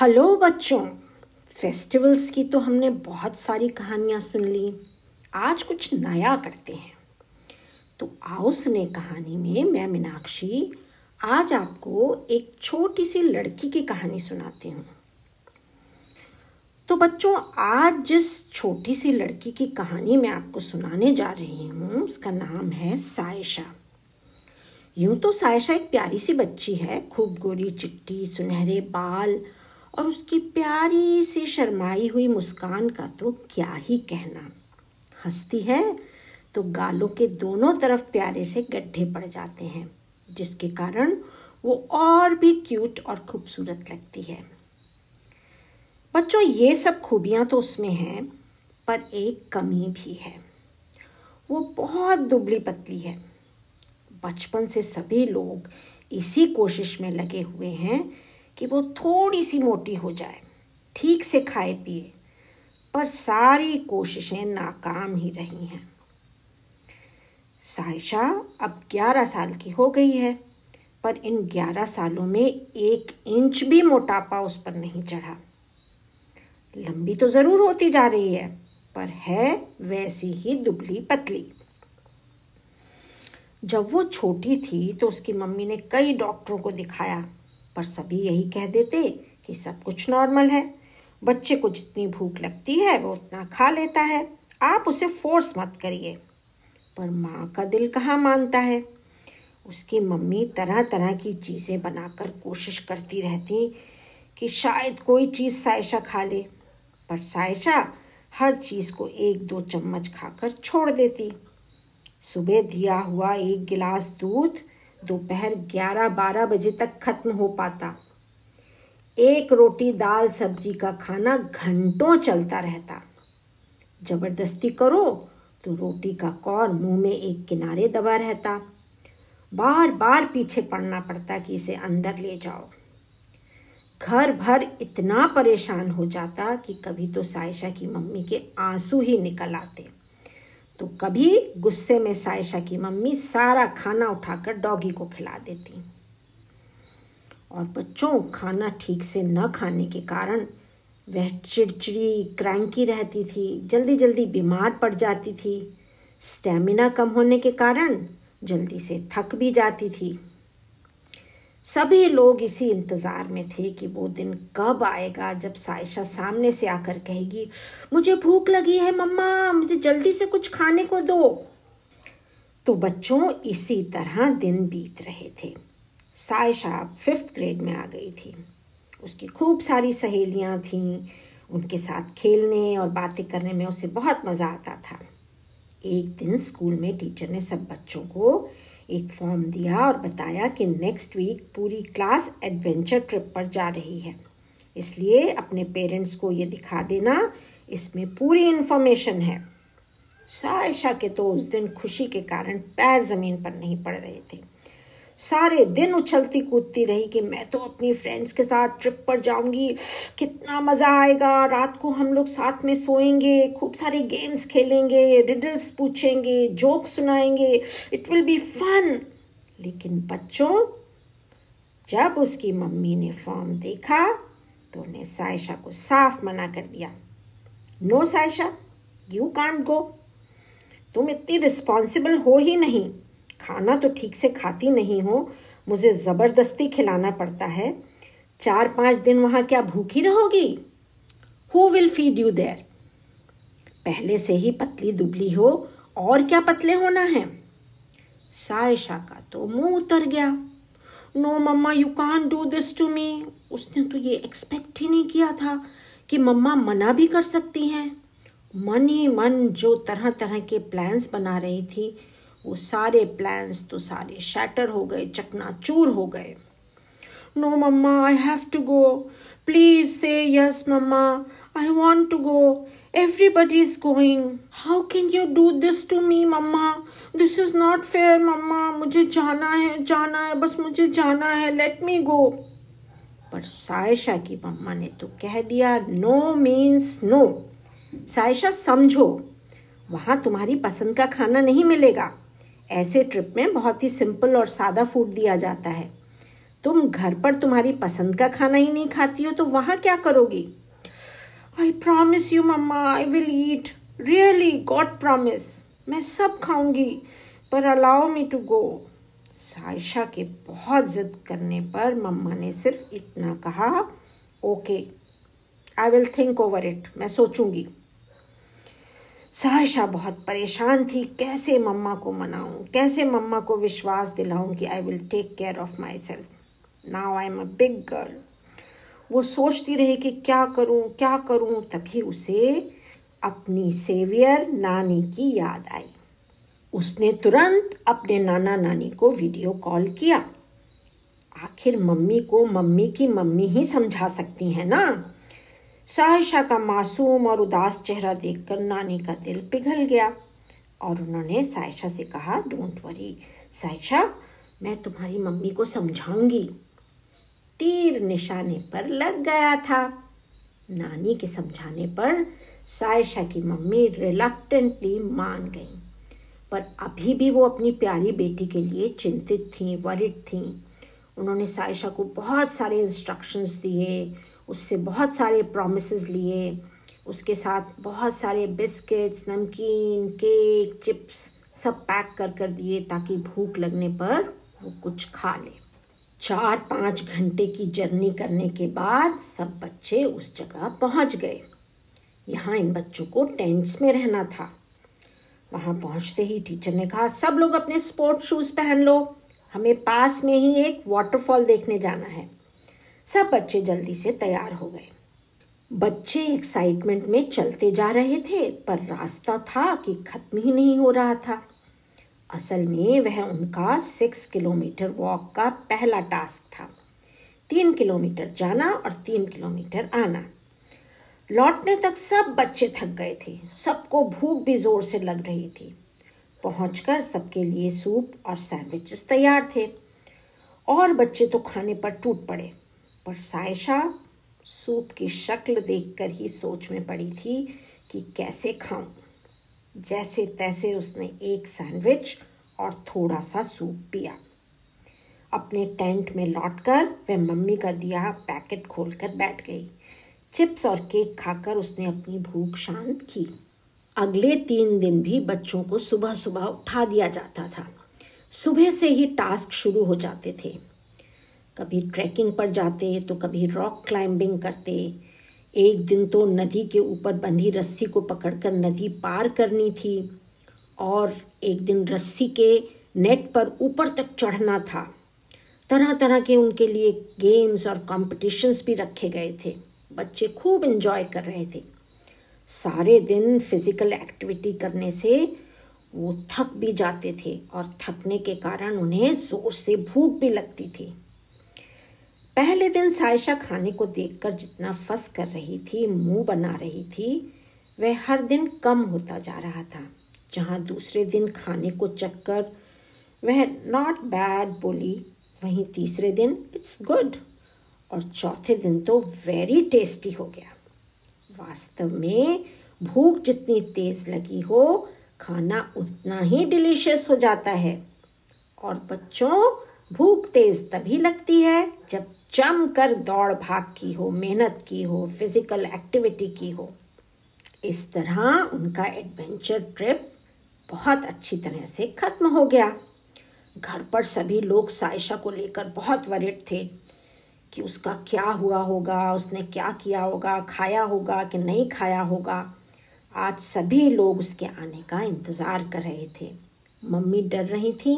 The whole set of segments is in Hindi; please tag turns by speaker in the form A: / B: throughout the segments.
A: हेलो बच्चों, फेस्टिवल्स की तो हमने बहुत सारी कहानियाँ सुन ली। आज कुछ नया करते हैं। तो आओ सुने कहानी में मैं मीनाक्षी। आज आपको एक छोटी सी लड़की की कहानी सुनाती हूँ। तो बच्चों, आज जिस छोटी सी लड़की की कहानी मैं आपको सुनाने जा रही हूँ, उसका नाम है सायशा। यूँ तो सायशा एक प्यारी सी बच्ची है, खूब गोरी चिट्टी, सुनहरे बाल और उसकी प्यारी सी शर्माई हुई मुस्कान का तो क्या ही कहना। हंसती है तो गालों के दोनों तरफ़ प्यारे से गड्ढे पड़ जाते हैं, जिसके कारण वो और भी क्यूट और खूबसूरत लगती है। बच्चों, ये सब खूबियाँ तो उसमें हैं, पर एक कमी भी है। वो बहुत दुबली पतली है। बचपन से सभी लोग इसी कोशिश में लगे हुए हैं कि वो थोड़ी सी मोटी हो जाए, ठीक से खाए पिए, पर सारी कोशिशें नाकाम ही रही हैं। साइशा अब ग्यारह साल की हो गई है, पर इन ग्यारह सालों में एक इंच भी मोटापा उस पर नहीं चढ़ा। लंबी तो ज़रूर होती जा रही है, पर है वैसी ही दुबली पतली। जब वो छोटी थी तो उसकी मम्मी ने कई डॉक्टरों को दिखाया पर सभी यही कह देते कि सब कुछ नॉर्मल है। बच्चे को जितनी भूख लगती है, वो उतना खा लेता है। आप उसे फोर्स मत करिए। पर माँ का दिल कहाँ मानता है? उसकी मम्मी तरह तरह की चीज़ें बनाकर कोशिश करती रहती कि शायद कोई चीज़ सायशा खा ले। पर सायशा हर चीज़ को एक दो चम्मच खाकर छोड़ देती। सुबह दिया हुआ एक गिलास दूध दोपहर ग्यारह बारह बजे तक खत्म हो पाता। एक रोटी दाल सब्ज़ी का खाना घंटों चलता रहता। ज़बरदस्ती करो तो रोटी का कौर मुँह में एक किनारे दबा रहता। बार बार पीछे पड़ना पड़ता कि इसे अंदर ले जाओ। घर भर इतना परेशान हो जाता कि कभी तो सायशा की मम्मी के आँसू ही निकल आते। तो कभी गुस्से में सायशा की मम्मी सारा खाना उठाकर डॉगी को खिला देती। और बच्चों, खाना ठीक से न खाने के कारण वह चिड़चिड़ी, क्रैंकी रहती थी जल्दी जल्दी बीमार पड़ जाती थी। स्टेमिना कम होने के कारण जल्दी से थक भी जाती थी। सभी लोग इसी इंतज़ार में थे कि वो दिन कब आएगा जब सायशा सामने से आकर कहेगी, मुझे भूख लगी है, मम्मा, मुझे जल्दी से कुछ खाने को दो। तो बच्चों, इसी तरह दिन बीत रहे थे। सायशा फिफ्थ ग्रेड में आ गई थी। उसकी खूब सारी सहेलियाँ थीं, उनके साथ खेलने और बातें करने में उसे बहुत मज़ा आता था। एक दिन स्कूल में टीचर ने सब बच्चों को एक फॉर्म दिया और बताया कि नेक्स्ट वीक पूरी क्लास एडवेंचर ट्रिप पर जा रही है। इसलिए अपने पेरेंट्स को ये दिखा देना, इसमें पूरी इन्फॉर्मेशन है। सायशा के तो उस दिन खुशी के कारण पैर ज़मीन पर नहीं पड़ रहे थे। सारे दिन उछलती कूदती रही कि मैं तो अपनी फ्रेंड्स के साथ ट्रिप पर जाऊँगी। कितना मज़ा आएगा। रात को हम लोग साथ में सोएँगे, खूब सारे गेम्स खेलेंगे रिडल्स पूछेंगे जोक सुनाएँगे। इट विल बी फन लेकिन बच्चों, जब उसकी मम्मी ने फॉर्म देखा तो उन्हें सायशा को साफ़ मना कर दिया। No Saisha you can't go तुम इतनी रिस्पॉन्सिबल हो ही नहीं। खाना तो ठीक से खाती नहीं हो, मुझे ज़बरदस्ती खिलाना पड़ता है। चार पाँच दिन वहाँ क्या भूखी रहोगी? Who will feed you there पहले से ही पतली दुबली हो, और क्या पतले होना है? सायशा का तो मुँह उतर गया। No mamma you can't do this to me उसने तो ये एक्सपेक्ट ही नहीं किया था कि मम्मा मना भी कर सकती हैं। मन ही मन जो तरह तरह के प्लान्स बना रही थी वो सारे प्लान्स तो सारे शैटर हो गए, चकनाचूर हो गए। No mamma I have to go please say yes mamma. I want to go everybody is going how can you do this to me mamma? This is not fair mamma. मुझे जाना है जाना है. बस मुझे जाना है. लेट मी गो पर सायशा की मम्मा ने तो कह दिया नो मीन्स नो सायशा, समझो, वहाँ तुम्हारी पसंद का खाना नहीं मिलेगा. ऐसे ट्रिप में बहुत ही सिंपल और सादा फ़ूड दिया जाता है। तुम घर पर तुम्हारी पसंद का खाना ही नहीं खाती हो तो वहाँ क्या करोगी? I promise you mamma I will eat really god promise मैं सब खाऊँगी, पर allow me to go Saisha के बहुत ज़िद करने पर मम्मा ने सिर्फ़ इतना कहा okay I will think over it मैं सोचूँगी. साइशा बहुत परेशान थी, कैसे मम्मा को मनाऊं, कैसे मम्मा को विश्वास दिलाऊं कि I will take care of myself now I am a big girl वो सोचती रही कि क्या करूँ क्या करूँ, तभी उसे अपनी सेवियर नानी की याद आई। उसने तुरंत अपने नाना नानी को वीडियो कॉल किया। आखिर मम्मी को मम्मी की मम्मी ही समझा सकती हैं ना? साहिशा का मासूम और उदास चेहरा देखकर नानी का दिल पिघल गया और उन्होंने साहिशा से कहा, डोंट वरी, साहिशा, मैं तुम्हारी मम्मी को समझाऊँगी। तीर निशाने पर लग गया था। नानी के समझाने पर सायशा की मम्मी रिलक्टेंटली मान गई, पर अभी भी वो अपनी प्यारी बेटी के लिए चिंतित थी वरिड थी। उन्होंने सायशा को बहुत सारे इंस्ट्रक्शंस दिए उससे बहुत सारे प्रोमिस लिए। उसके साथ बहुत सारे बिस्किट्स नमकीन केक चिप्स सब पैक कर कर दिए ताकि भूख लगने पर वो कुछ खा ले। चार पाँच घंटे की जर्नी करने के बाद सब बच्चे उस जगह पहुँच गए। यहाँ इन बच्चों को टेंट्स में रहना था। वहाँ पहुँचते ही टीचर ने कहा, सब लोग अपने स्पोर्ट शूज़ पहन लो। हमें पास में ही एक वाटरफॉल देखने जाना है। सब बच्चे जल्दी से तैयार हो गए। बच्चे एक्साइटमेंट में चलते जा रहे थे, पर रास्ता था कि खत्म ही नहीं हो रहा था। असल में वह उनका सिक्स किलोमीटर वॉक का पहला टास्क था। तीन किलोमीटर जाना और तीन किलोमीटर आना। लौटने तक सब बच्चे थक गए थे। सबको भूख भी ज़ोर से लग रही थी। पहुंचकर सबके लिए सूप और सैंडविचेस तैयार थे। और बच्चे तो खाने पर टूट पड़े। पर सायशा सूप की शक्ल देखकर ही सोच में पड़ी थी कि कैसे खाऊं। जैसे तैसे उसने एक सैंडविच और थोड़ा सा सूप पिया। अपने टेंट में लौटकर वह मम्मी का दिया पैकेट खोलकर बैठ गई। चिप्स और केक खाकर उसने अपनी भूख शांत की। अगले तीन दिन भी बच्चों को सुबह सुबह उठा दिया जाता था। सुबह से ही टास्क शुरू हो जाते थे। कभी ट्रैकिंग पर जाते तो कभी रॉक क्लाइंबिंग करते। एक दिन तो नदी के ऊपर बंधी रस्सी को पकड़कर नदी पार करनी थी, और एक दिन रस्सी के नेट पर ऊपर तक चढ़ना था। तरह तरह के उनके लिए गेम्स और कॉम्पिटिशन्स भी रखे गए थे। बच्चे खूब इन्जॉय कर रहे थे। सारे दिन फ़िज़िकल एक्टिविटी करने से वो थक भी जाते थे, और थकने के कारण उन्हें ज़ोर से भूख भी लगती थी। पहले दिन सायशा खाने को देखकर जितना फस कर रही थी, मुँह बना रही थी, वह हर दिन कम होता जा रहा था। जहाँ दूसरे दिन खाने को चक्कर वह नॉट बैड बोली, वहीं तीसरे दिन इट्स गुड और चौथे दिन तो वेरी टेस्टी हो गया। वास्तव में भूख जितनी तेज लगी हो, खाना उतना ही डिलीशियस हो जाता है। और बच्चों, भूख तेज तभी लगती है जब जम कर दौड़ भाग की हो, मेहनत की हो फ़िज़िकल एक्टिविटी की हो, इस तरह उनका एडवेंचर ट्रिप बहुत अच्छी तरह से खत्म हो गया। घर पर सभी लोग सायशा को लेकर बहुत वरिड थे कि उसका क्या हुआ होगा, उसने क्या किया होगा, खाया होगा कि नहीं खाया होगा। आज सभी लोग उसके आने का इंतज़ार कर रहे थे। मम्मी डर रही थी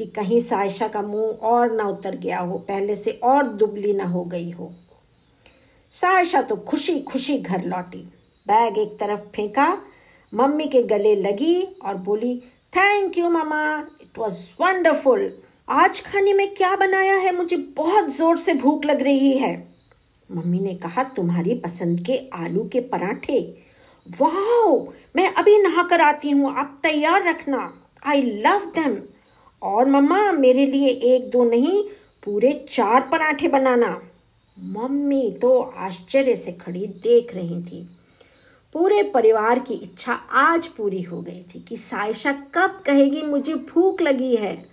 A: कि कहीं सायशा का मुँह और ना उतर गया हो, पहले से और दुबली ना हो गई हो। सायशा तो खुशी खुशी घर लौटी। बैग एक तरफ़ फेंका, मम्मी के गले लगी और बोली thank you mama. It was wonderful आज खाने में क्या बनाया है? मुझे बहुत ज़ोर से भूख लग रही है। मम्मी ने कहा, तुम्हारी पसंद के आलू के पराठे? वाह मैं अभी नहा कर आती हूँ। आप तैयार रखना। आई लव देम और मम्मा, मेरे लिए एक दो नहीं, पूरे चार पराठे बनाना। मम्मी तो आश्चर्य से खड़ी देख रही थी। पूरे परिवार की इच्छा आज पूरी हो गई थी कि सायशा कब कहेगी, मुझे भूख लगी है।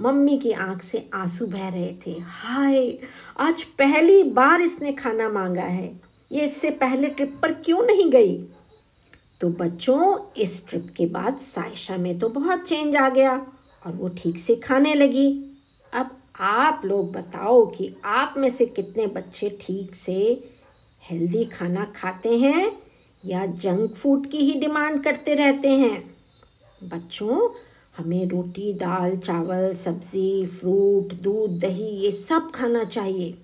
A: मम्मी की आँख से आँसू बह रहे थे। हाय, आज पहली बार इसने खाना मांगा है। ये इससे पहले ट्रिप पर क्यों नहीं गई? तो बच्चों, इस ट्रिप के बाद साइशा में तो बहुत चेंज आ गया। और वो ठीक से खाने लगी। अब आप लोग बताओ कि आप में से कितने बच्चे ठीक से हेल्दी खाना खाते हैं या जंक फ़ूड की ही डिमांड करते रहते हैं? बच्चों, हमें रोटी, दाल, चावल, सब्ज़ी फ्रूट दूध, दही, ये सब खाना चाहिए।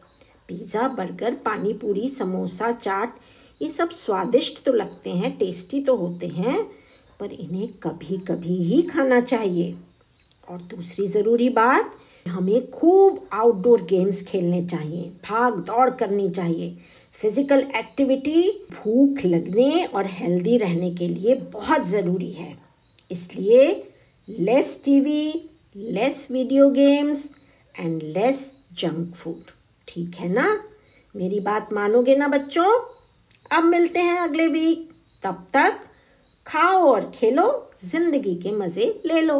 A: पिज़्ज़ा बर्गर पानी पूरी समोसा, चाट, ये सब स्वादिष्ट तो लगते हैं टेस्टी तो होते हैं, पर इन्हें कभी कभी ही खाना चाहिए। और दूसरी ज़रूरी बात, हमें खूब आउटडोर गेम्स खेलने चाहिए, भाग दौड़ करनी चाहिए। फ़िज़िकल एक्टिविटी भूख लगने और हेल्दी रहने के लिए बहुत ज़रूरी है। इसलिए less TV less video games and less junk food ठीक है ना? मेरी बात मानोगे ना बच्चों? अब मिलते हैं अगले वीक तब तक खाओ और खेलो, ज़िंदगी के मज़े ले लो।